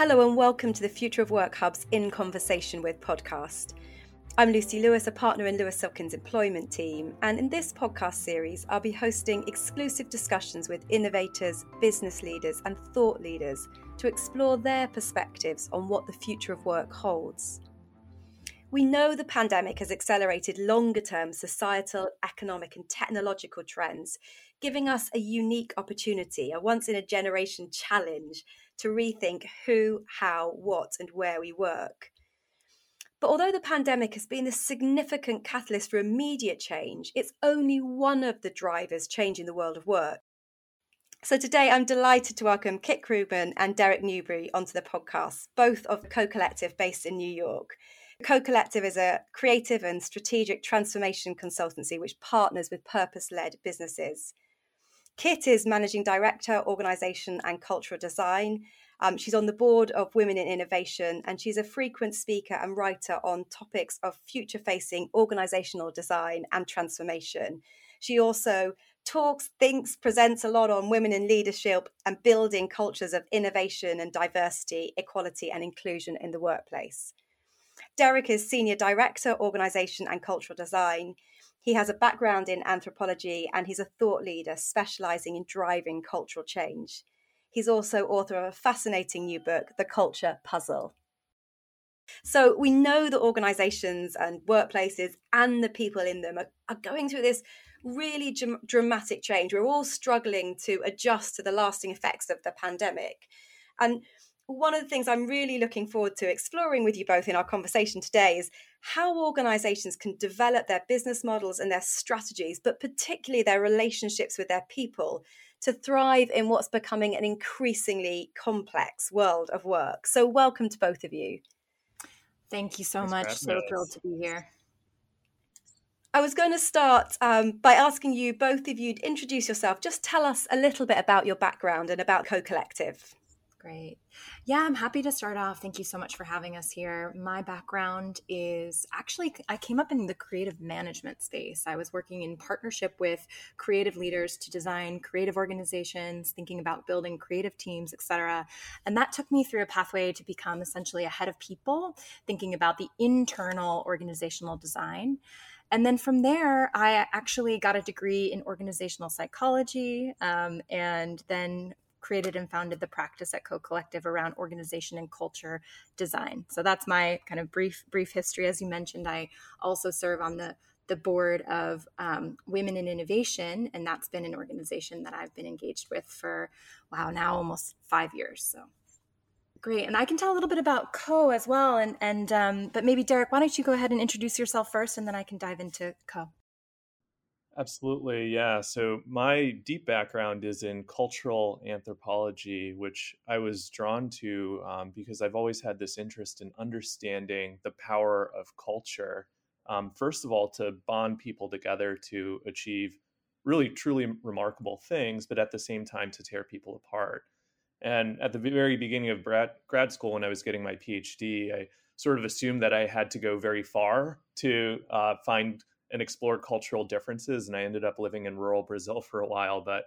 Hello, and welcome to the Future of Work Hub's In Conversation with podcast. I'm Lucy Lewis, a partner in Lewis Silkin's employment team, and in this podcast series, I'll be hosting exclusive discussions with innovators, business leaders, and thought leaders to explore their perspectives on what the future of work holds. We know the pandemic has accelerated longer term societal, economic, and technological trends, giving us a unique opportunity, a once in a generation challenge to rethink who, how, what, and where we work. But although the pandemic has been a significant catalyst for immediate change, it's only one of the drivers changing the world of work. So today I'm delighted to welcome Kit Krugman and Derek Newberry onto the podcast, both of Co Collective based in New York. Co Collective is a creative and strategic transformation consultancy which partners with purpose led businesses. Kit is Managing Director, Organisation and Cultural Design. Um, she's on the board of Women in Innovation and she's a frequent speaker and writer on topics of future facing organisational design and transformation. She also talks, thinks, presents a lot on women in leadership and building cultures of innovation and diversity, equality, and inclusion in the workplace. Derek is Senior Director, Organisation and Cultural Design. He has a background in anthropology and he's a thought leader specializing in driving cultural change. He's also author of a fascinating new book, The Culture Puzzle. So we know that organizations and workplaces and the people in them are, are going through this really dr- dramatic change. We're all struggling to adjust to the lasting effects of the pandemic. And one of the things I'm really looking forward to exploring with you both in our conversation today is how organizations can develop their business models and their strategies, but particularly their relationships with their people to thrive in what's becoming an increasingly complex world of work. So, welcome to both of you. Thank you so Thanks much. So thrilled to be here. I was going to start um, by asking you, both of you, to introduce yourself. Just tell us a little bit about your background and about Co Collective. Great. Yeah, I'm happy to start off. Thank you so much for having us here. My background is actually, I came up in the creative management space. I was working in partnership with creative leaders to design creative organizations, thinking about building creative teams, etc. And that took me through a pathway to become essentially a head of people, thinking about the internal organizational design. And then from there, I actually got a degree in organizational psychology um, and then created and founded the practice at Co Collective around organization and culture design. So that's my kind of brief brief history. As you mentioned, I also serve on the the board of um, Women in Innovation, and that's been an organization that I've been engaged with for wow now almost five years. So great, and I can tell a little bit about Co as well. And and um, but maybe Derek, why don't you go ahead and introduce yourself first, and then I can dive into Co. Absolutely, yeah. So my deep background is in cultural anthropology, which I was drawn to um, because I've always had this interest in understanding the power of culture. Um, first of all, to bond people together to achieve really truly remarkable things, but at the same time to tear people apart. And at the very beginning of grad, grad school, when I was getting my PhD, I sort of assumed that I had to go very far to uh, find and explore cultural differences. And I ended up living in rural Brazil for a while. But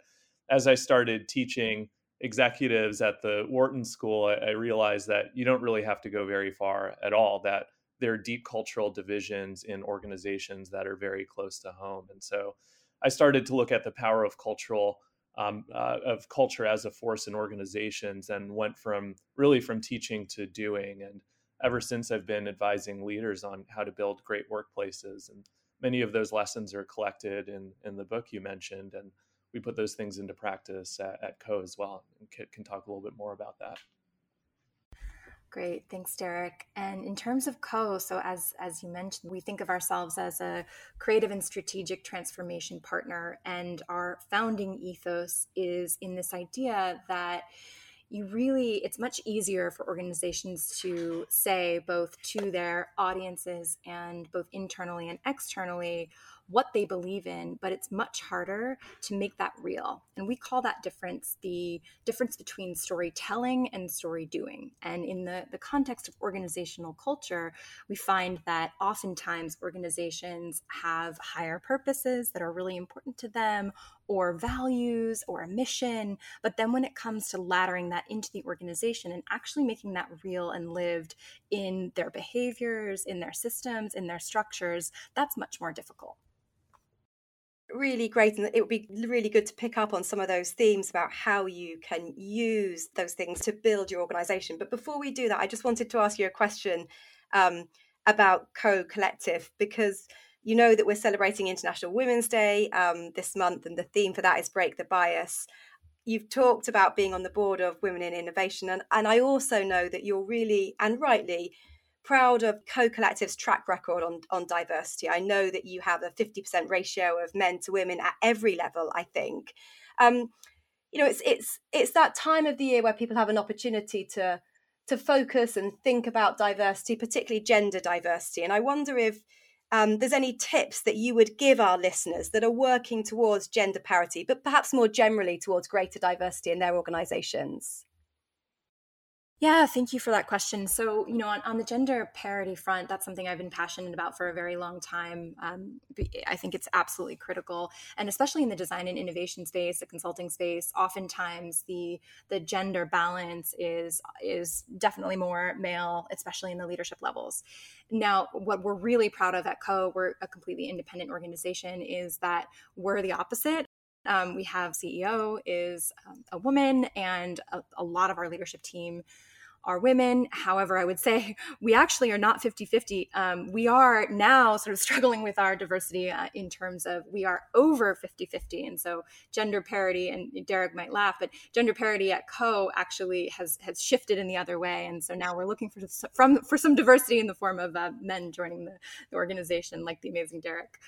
as I started teaching executives at the Wharton School, I, I realized that you don't really have to go very far at all, that there are deep cultural divisions in organizations that are very close to home. And so I started to look at the power of cultural. Um, uh, of culture as a force in organizations and went from really from teaching to doing and ever since i've been advising leaders on how to build great workplaces and many of those lessons are collected in in the book you mentioned, and we put those things into practice at, at Co as well. And Kit can talk a little bit more about that. Great, thanks, Derek. And in terms of Co, so as as you mentioned, we think of ourselves as a creative and strategic transformation partner, and our founding ethos is in this idea that you really it's much easier for organizations to say both to their audiences and both internally and externally what they believe in, but it's much harder to make that real. And we call that difference the difference between storytelling and story doing. And in the, the context of organizational culture, we find that oftentimes organizations have higher purposes that are really important to them, or values or a mission. But then when it comes to laddering that into the organization and actually making that real and lived in their behaviors, in their systems, in their structures, that's much more difficult really great and it would be really good to pick up on some of those themes about how you can use those things to build your organization but before we do that i just wanted to ask you a question um, about co collective because you know that we're celebrating International Women's Day um, this month, and the theme for that is Break the Bias. You've talked about being on the board of Women in Innovation, and, and I also know that you're really and rightly proud of Co Collective's track record on, on diversity. I know that you have a 50% ratio of men to women at every level, I think. Um, you know, it's it's it's that time of the year where people have an opportunity to to focus and think about diversity, particularly gender diversity. And I wonder if um, there's any tips that you would give our listeners that are working towards gender parity, but perhaps more generally towards greater diversity in their organizations? Yeah, thank you for that question. So, you know, on, on the gender parity front, that's something I've been passionate about for a very long time. Um, I think it's absolutely critical, and especially in the design and innovation space, the consulting space. Oftentimes, the the gender balance is is definitely more male, especially in the leadership levels. Now, what we're really proud of at Co, we're a completely independent organization, is that we're the opposite. Um, we have CEO is um, a woman, and a, a lot of our leadership team are women. However, I would say we actually are not 50 50. Um, we are now sort of struggling with our diversity uh, in terms of we are over 50 50. And so gender parity, and Derek might laugh, but gender parity at Co actually has, has shifted in the other way. And so now we're looking for, from, for some diversity in the form of uh, men joining the, the organization, like the amazing Derek.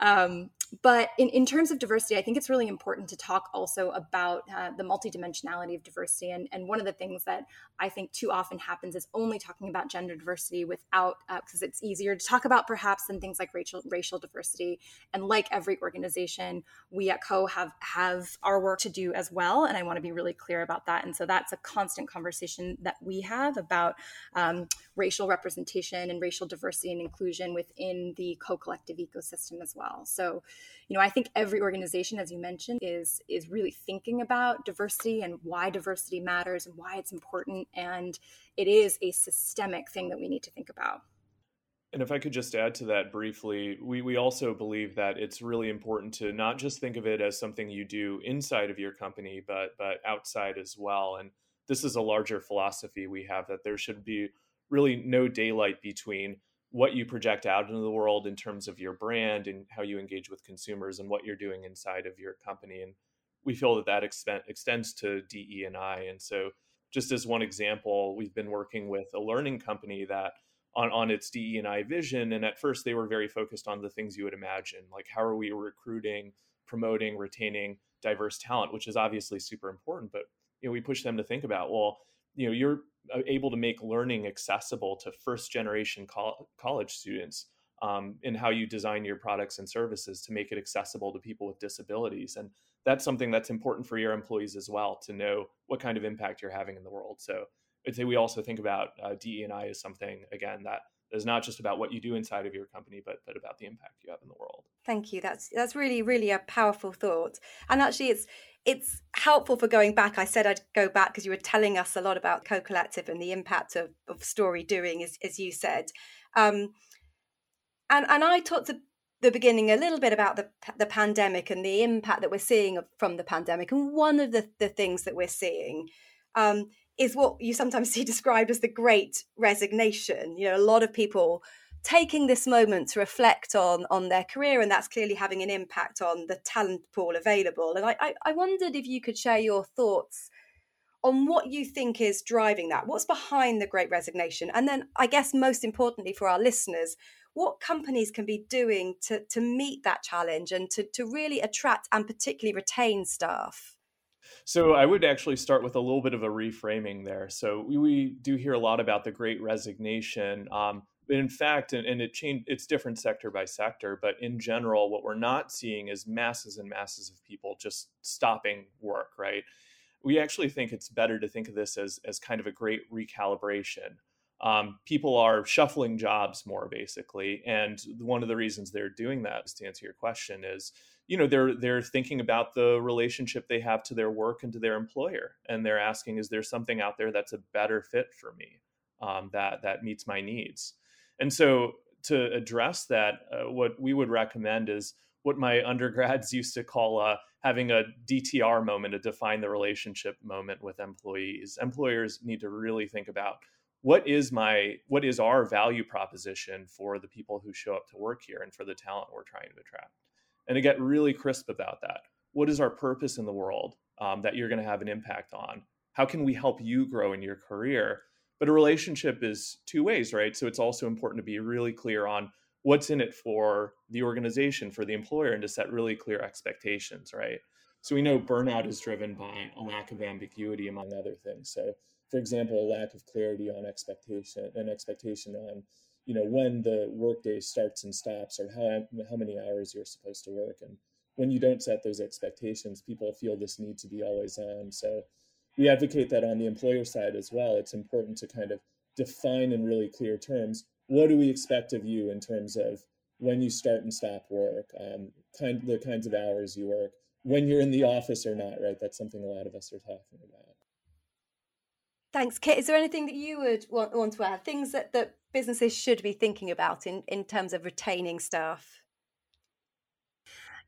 Um, but in, in terms of diversity, I think it's really important to talk also about uh, the multidimensionality of diversity. And, and one of the things that I think too often happens is only talking about gender diversity without, because uh, it's easier to talk about perhaps than things like racial, racial diversity. And like every organization, we at Co have, have our work to do as well. And I want to be really clear about that. And so that's a constant conversation that we have about um, racial representation and racial diversity and inclusion within the Co collective ecosystem as well. So, you know, I think every organization, as you mentioned, is is really thinking about diversity and why diversity matters and why it's important. And it is a systemic thing that we need to think about. And if I could just add to that briefly, we, we also believe that it's really important to not just think of it as something you do inside of your company, but but outside as well. And this is a larger philosophy we have that there should be really no daylight between what you project out into the world in terms of your brand and how you engage with consumers and what you're doing inside of your company and we feel that that extends to DE and I and so just as one example we've been working with a learning company that on, on its DE and I vision and at first they were very focused on the things you would imagine like how are we recruiting promoting retaining diverse talent which is obviously super important but you know we push them to think about well you know you're uh, able to make learning accessible to first generation col- college students um, in how you design your products and services to make it accessible to people with disabilities. And that's something that's important for your employees as well to know what kind of impact you're having in the world. So i'd say we also think about uh, DE&I as something again that is not just about what you do inside of your company but but about the impact you have in the world. Thank you. That's that's really really a powerful thought. And actually it's it's helpful for going back. I said I'd go back because you were telling us a lot about Co Collective and the impact of, of story doing, as, as you said. Um, and, and I talked at the beginning a little bit about the, the pandemic and the impact that we're seeing from the pandemic. And one of the, the things that we're seeing um, is what you sometimes see described as the great resignation. You know, a lot of people taking this moment to reflect on on their career and that's clearly having an impact on the talent pool available and I, I, I wondered if you could share your thoughts on what you think is driving that what's behind the great resignation and then i guess most importantly for our listeners what companies can be doing to, to meet that challenge and to, to really attract and particularly retain staff so I would actually start with a little bit of a reframing there. So we, we do hear a lot about the Great Resignation. Um, in fact, and, and it changed, it's different sector by sector, but in general, what we're not seeing is masses and masses of people just stopping work, right? We actually think it's better to think of this as, as kind of a great recalibration. Um, people are shuffling jobs more basically. And one of the reasons they're doing that, to answer your question, is you know they're they're thinking about the relationship they have to their work and to their employer and they're asking is there something out there that's a better fit for me um, that that meets my needs and so to address that, uh, what we would recommend is what my undergrads used to call uh, having a DTR moment, a define the relationship moment with employees. Employers need to really think about what is my what is our value proposition for the people who show up to work here and for the talent we're trying to attract, and to get really crisp about that. What is our purpose in the world um, that you're going to have an impact on? How can we help you grow in your career? But a relationship is two ways, right? So it's also important to be really clear on what's in it for the organization, for the employer, and to set really clear expectations, right? So we know burnout is driven by a lack of ambiguity, among other things. So, for example, a lack of clarity on expectation, an expectation on, you know, when the workday starts and stops, or how how many hours you're supposed to work. And when you don't set those expectations, people feel this need to be always on. So we advocate that on the employer side as well. It's important to kind of define in really clear terms what do we expect of you in terms of when you start and stop work, um, kind the kinds of hours you work, when you're in the office or not. Right, that's something a lot of us are talking about. Thanks, Kit. Is there anything that you would want, want to add? Things that, that businesses should be thinking about in, in terms of retaining staff?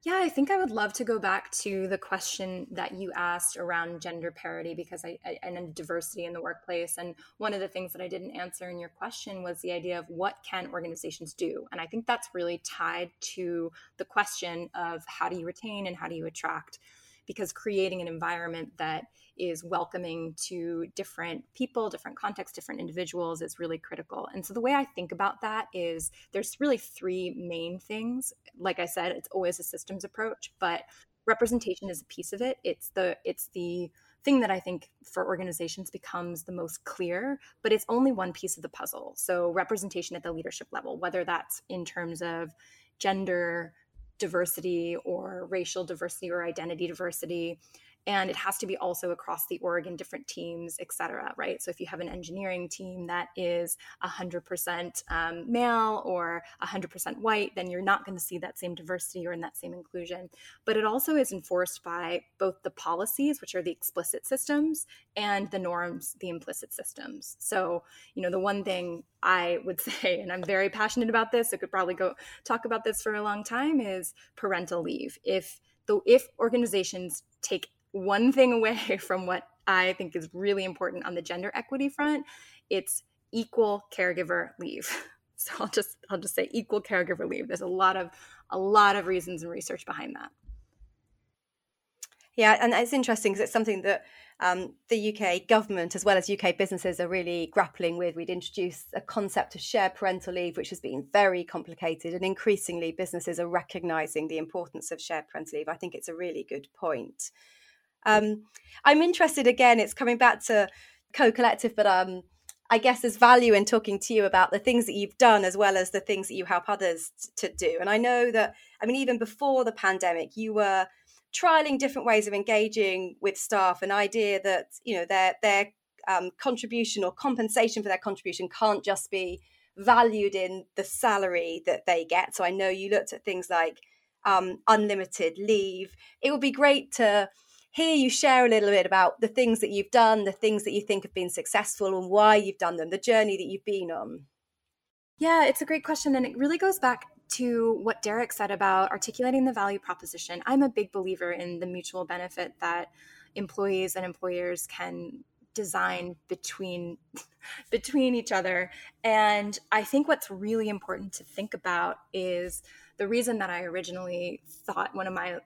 Yeah, I think I would love to go back to the question that you asked around gender parity because I, I, and diversity in the workplace. And one of the things that I didn't answer in your question was the idea of what can organizations do, and I think that's really tied to the question of how do you retain and how do you attract, because creating an environment that is welcoming to different people, different contexts, different individuals is really critical. And so the way I think about that is there's really three main things. Like I said, it's always a systems approach, but representation is a piece of it. It's the it's the thing that I think for organizations becomes the most clear, but it's only one piece of the puzzle. So representation at the leadership level, whether that's in terms of gender diversity or racial diversity or identity diversity and it has to be also across the org in different teams et cetera right? So if you have an engineering team that is 100% um, male or 100% white then you're not going to see that same diversity or in that same inclusion. But it also is enforced by both the policies which are the explicit systems and the norms the implicit systems. So you know the one thing i would say and i'm very passionate about this i could probably go talk about this for a long time is parental leave. If the if organizations take one thing away from what I think is really important on the gender equity front, it's equal caregiver leave. So I'll just I'll just say equal caregiver leave. There's a lot of a lot of reasons and research behind that. Yeah, and it's interesting because it's something that um, the UK government, as well as UK businesses, are really grappling with. We'd introduced a concept of shared parental leave, which has been very complicated, and increasingly businesses are recognising the importance of shared parental leave. I think it's a really good point. Um, I'm interested again, it's coming back to Co Collective, but um, I guess there's value in talking to you about the things that you've done as well as the things that you help others to do. And I know that, I mean, even before the pandemic, you were trialing different ways of engaging with staff, an idea that, you know, their, their um, contribution or compensation for their contribution can't just be valued in the salary that they get. So I know you looked at things like um, unlimited leave. It would be great to hear you share a little bit about the things that you've done, the things that you think have been successful, and why you've done them, the journey that you've been on. Yeah, it's a great question. And it really goes back to what Derek said about articulating the value proposition. I'm a big believer in the mutual benefit that employees and employers can design between between each other and i think what's really important to think about is the reason that i originally thought one of my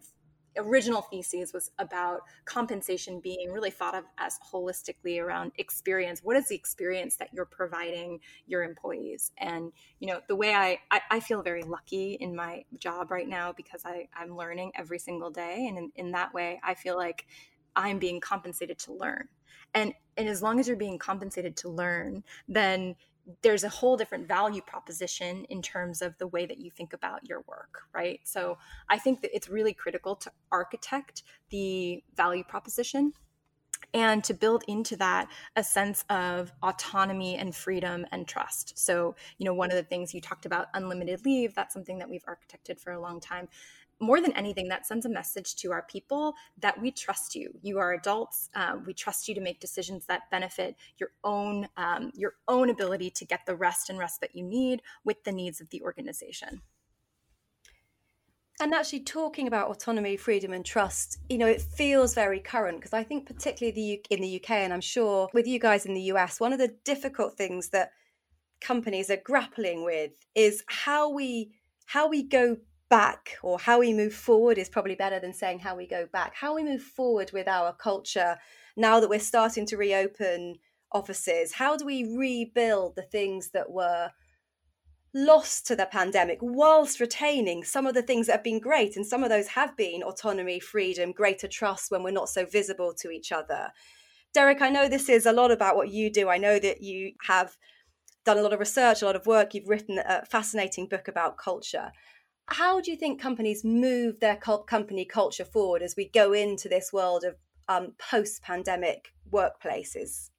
original thesis was about compensation being really thought of as holistically around experience. What is the experience that you're providing your employees? And you know the way i i, I feel very lucky in my job right now because i i'm learning every single day. And in, in that way i feel like i'm being compensated to learn. And and as long as you're being compensated to learn then there's a whole different value proposition in terms of the way that you think about your work, right? So I think that it's really critical to architect the value proposition and to build into that a sense of autonomy and freedom and trust. So, you know, one of the things you talked about unlimited leave, that's something that we've architected for a long time more than anything, that sends a message to our people that we trust you. You are adults. Uh, we trust you to make decisions that benefit your own um, your own ability to get the rest and rest that you need with the needs of the organization. And actually, talking about autonomy, freedom, and trust, you know, it feels very current because I think, particularly the in the UK, and I'm sure with you guys in the US, one of the difficult things that companies are grappling with is how we how we go back or how we move forward is probably better than saying how we go back. How we move forward with our culture now that we're starting to reopen offices. How do we rebuild the things that were lost to the pandemic whilst retaining some of the things that have been great? And some of those have been autonomy, freedom, greater trust when we're not so visible to each other. Derek, I know this is a lot about what you do. I know that you have done a lot of research, a lot of work. You've written a fascinating book about culture. How do you think companies move their company culture forward as we go into this world of um, post-pandemic workplaces?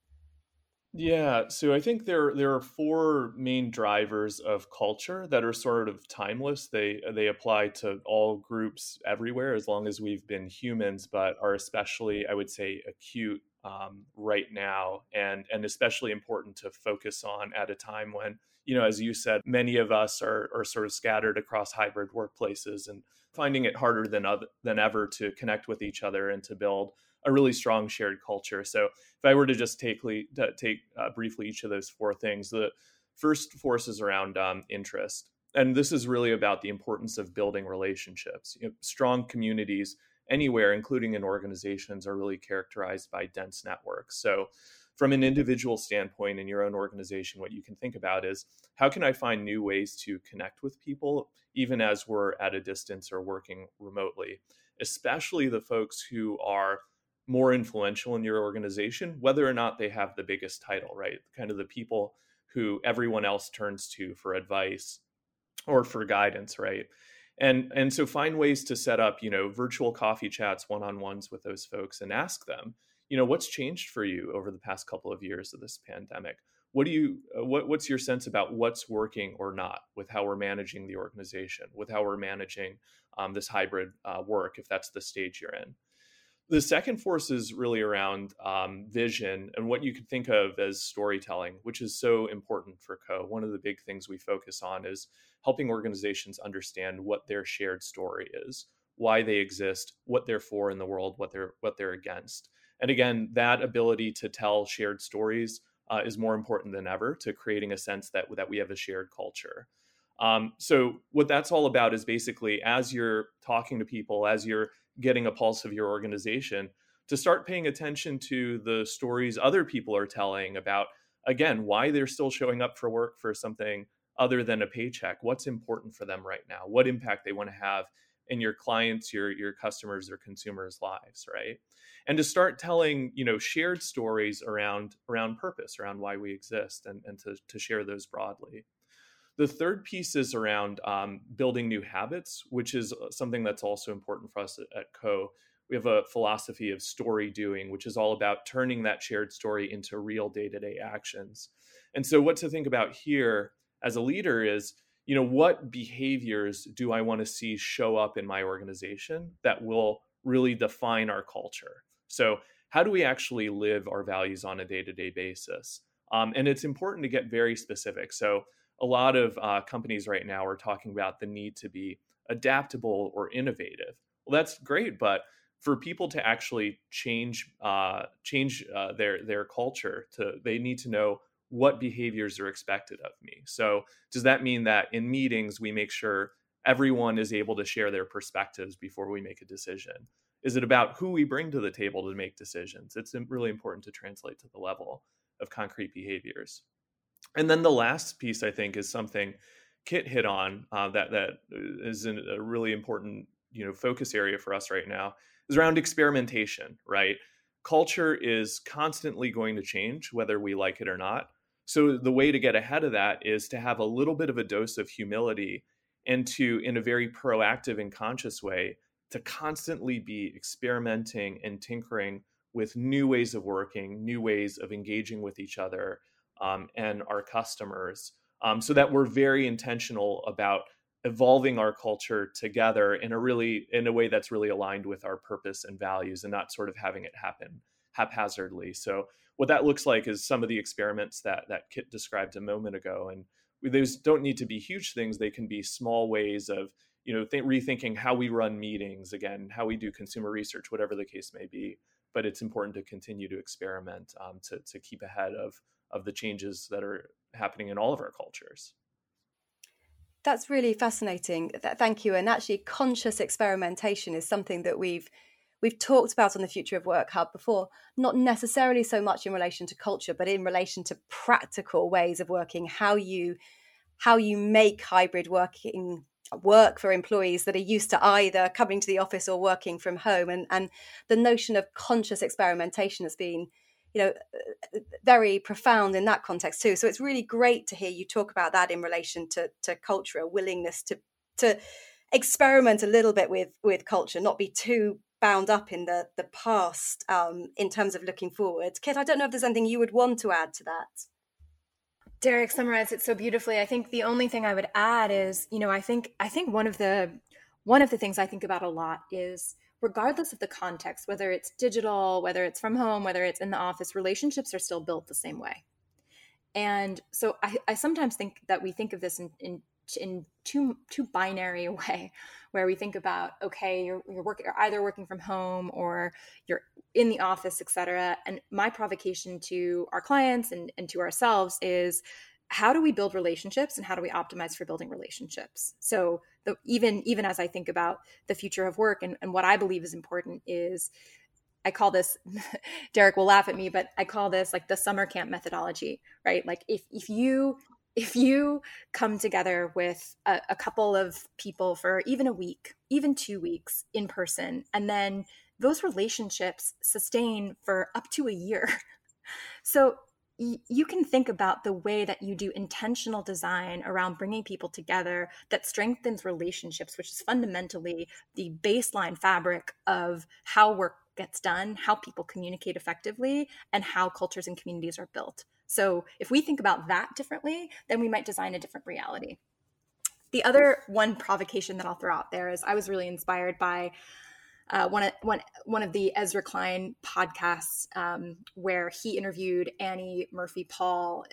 Yeah, so I think there there are four main drivers of culture that are sort of timeless. They they apply to all groups everywhere as long as we've been humans, but are especially I would say acute um, right now, and and especially important to focus on at a time when you know, as you said, many of us are, are sort of scattered across hybrid workplaces and finding it harder than other, than ever to connect with each other and to build a really strong shared culture. So, if I were to just take take uh, briefly each of those four things, the first force is around um, interest, and this is really about the importance of building relationships. You know, strong communities anywhere, including in organizations, are really characterized by dense networks. So from an individual standpoint in your own organization, what you can think about is how can I find new ways to connect with people, even as we're at a distance or working remotely, especially the folks who are more influential in your organization, whether or not they have the biggest title, right? Kind of the people who everyone else turns to for advice or for guidance, right? And and so find ways to set up, you know, virtual coffee chats, one-on-ones with those folks and ask them, you know what's changed for you over the past couple of years of this pandemic? What do you uh, what, what's your sense about what's working or not with how we're managing the organization with how we're managing um, this hybrid uh, work if that's the stage you're in? The second force is really around um, vision and what you could think of as storytelling which is so important for co one of the big things we focus on is helping organizations understand what their shared story is why they exist what they're for in the world what they're what they're against and again, that ability to tell shared stories uh, is more important than ever to creating a sense that that we have a shared culture. Um, so what that's all about is basically as you're talking to people, as you're getting a pulse of your organization, to start paying attention to the stories other people are telling about again why they're still showing up for work for something other than a paycheck. What's important for them right now? What impact they want to have in your clients your your customers or consumers lives right? And to start telling you know shared stories around around purpose around why we exist and, and to, to share those broadly. The third piece is around um, building new habits which is uh, something that's also important for us at, at co we have a philosophy of story doing which is all about turning that shared story into real day-to-day actions. And so what to think about here as a leader is you know what behaviors do i want to see show up in my organization that will really define our culture? So how do we actually live our values on a day-to-day basis? Um, and it's important to get very specific. So a lot of uh, companies right now are talking about the need to be adaptable or innovative. Well that's great but for people to actually change uh, change uh, their their culture to they need to know what behaviors are expected of me. So, does that mean that in meetings, we make sure everyone is able to share their perspectives before we make a decision? Is it about who we bring to the table to make decisions? It's really important to translate to the level of concrete behaviors. And then the last piece, I think, is something Kit hit on uh, that that is a really important you know focus area for us right now is around experimentation. Right, culture is constantly going to change whether we like it or not So the way to get ahead of that is to have a little bit of a dose of humility and to, in a very proactive and conscious way, to constantly be experimenting and tinkering with new ways of working, new ways of engaging with each other um, and our customers, um, so that we're very intentional about evolving our culture together in a really in a way that's really aligned with our purpose and values and not sort of having it happen haphazardly. So what that looks like is some of the experiments that that kit described a moment ago and those don't need to be huge things they can be small ways of you know th- rethinking how we run meetings again how we do consumer research whatever the case may be but it's important to continue to experiment um, to, to keep ahead of of the changes that are happening in all of our cultures that's really fascinating. Thank you. And actually, conscious experimentation is something that we've we've talked about on the Future of Work Hub before, not necessarily so much in relation to culture, but in relation to practical ways of working, how you how you make hybrid working work for employees that are used to either coming to the office or working from home. And and the notion of conscious experimentation has been you know very profound in that context too. So it's really great to hear you talk about that in relation to to culture a willingness to to experiment a little bit with with culture not be too bound up in the the past um, in terms of looking forward. Kit i don't know if there's anything you would want to add to that. Derek summarized it so beautifully. I think the only thing i would add is you know i think i think one of the one of the things i think about a lot is regardless of the context, whether it's digital, whether it's from home, whether it's in the office, relationships are still built the same way. And so I, I sometimes think that we think of this in, in, in too, too binary a way, where we think about, okay, you're, you're, work, you're either working from home or you're in the office, etc. And my provocation to our clients and, and to ourselves is how do we build relationships and how do we optimize for building relationships so the, even even as i think about the future of work and, and what i believe is important is i call this derek will laugh at me but i call this like the summer camp methodology right like if if you if you come together with a, a couple of people for even a week even two weeks in person and then those relationships sustain for up to a year so you can think about the way that you do intentional design around bringing people together that strengthens relationships, which is fundamentally the baseline fabric of how work gets done, how people communicate effectively, and how cultures and communities are built. So, if we think about that differently, then we might design a different reality. The other one provocation that I'll throw out there is I was really inspired by uh, one, one, one of the Ezra Klein podcasts um, where he interviewed Annie Murphy Paul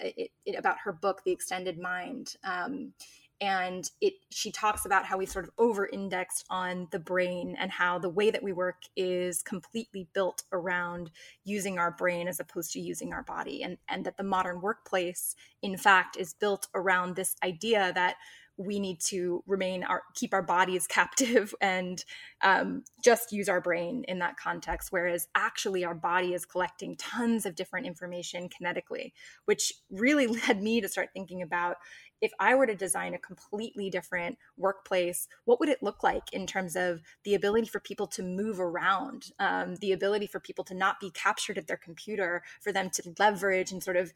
about her book, The Extended Mind. Um, and it she talks about how we sort of over indexed on the brain and how the way that we work is completely built around using our brain as opposed to using our body and and that the modern workplace in fact is built around this idea that we need to remain our keep our bodies captive and um, just use our brain in that context whereas actually our body is collecting tons of different information kinetically which really led me to start thinking about if I were to design a completely different workplace, what would it look like in terms of the ability for people to move around, um, the ability for people to not be captured at their computer, for them to leverage and sort of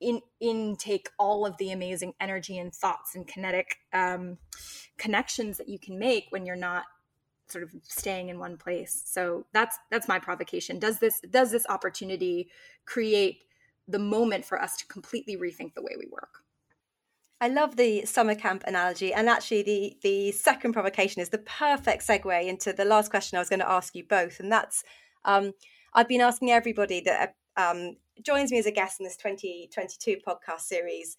in intake all of the amazing energy and thoughts and kinetic um, connections that you can make when you're not sort of staying in one place? So that's that's my provocation. Does this does this opportunity create the moment for us to completely rethink the way we work I love the summer camp analogy, and actually, the the second provocation is the perfect segue into the last question I was going to ask you both, and that's um, I've been asking everybody that um, joins me as a guest in this 2022 podcast series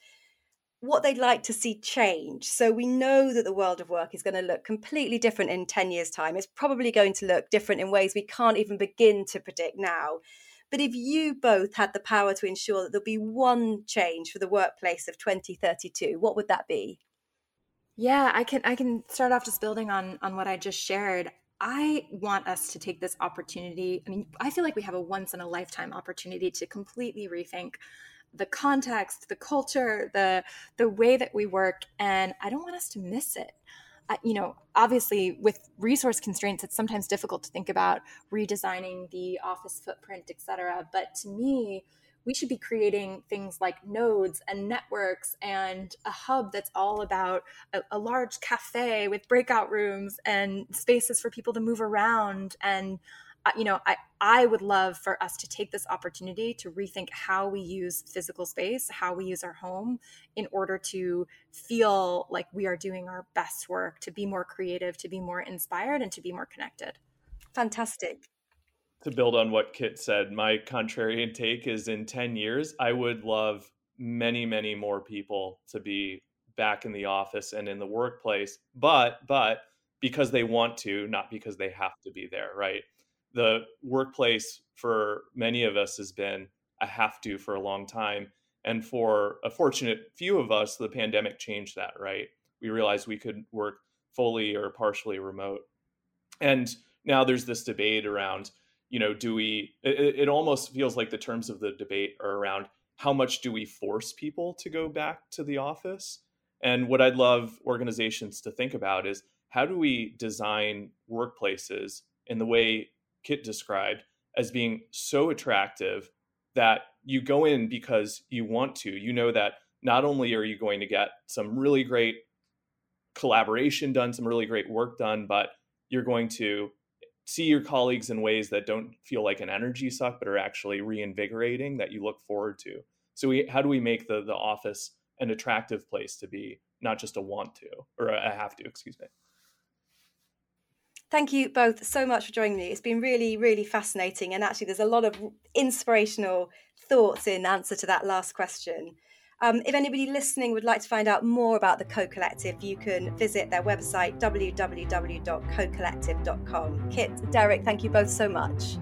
what they'd like to see change. So we know that the world of work is going to look completely different in 10 years' time. It's probably going to look different in ways we can't even begin to predict now. But if you both had the power to ensure that there'll be one change for the workplace of 2032, what would that be? Yeah, I can I can start off just building on on what I just shared. I want us to take this opportunity. I mean, I feel like we have a once in a lifetime opportunity to completely rethink the context, the culture, the the way that we work, and I don't want us to miss it. You know, obviously, with resource constraints, it's sometimes difficult to think about redesigning the office footprint, et cetera. But to me, we should be creating things like nodes and networks and a hub that's all about a, a, large cafe with breakout rooms and spaces for people to move around and you know I, I would love for us to take this opportunity to rethink how we use physical space how we use our home in order to feel like we are doing our best work to be more creative to be more inspired and to be more connected fantastic to build on what Kit said, my contrarian take is in 10 years, I would love many, many more people to be back in the office and in the workplace, but, but because they want to, not because they have to be there, right? The workplace for many of us has been a have to for a long time. And for a fortunate few of us, the pandemic changed that, right? We realized we could work fully or partially remote. And now there's this debate around you know, do we, it, it almost feels like the terms of the debate are around how much do we force people to go back to the office? And what I'd love organizations to think about is how do we design workplaces in the way Kit described as being so attractive that you go in because you want to. You know that not only are you going to get some really great collaboration done, some really great work done, but you're going to see your colleagues in ways that don't feel like an energy suck but are actually reinvigorating that you look forward to so we how do we make the the office an attractive place to be not just a want to or a have to excuse me Thank you both so much for joining me. It's been really, really fascinating. And actually, there's a lot of inspirational thoughts in answer to that last question. Um, if anybody listening would like to find out more about the Co Collective, you can visit their website www.cocollective.com. Kit, Derek, thank you both so much.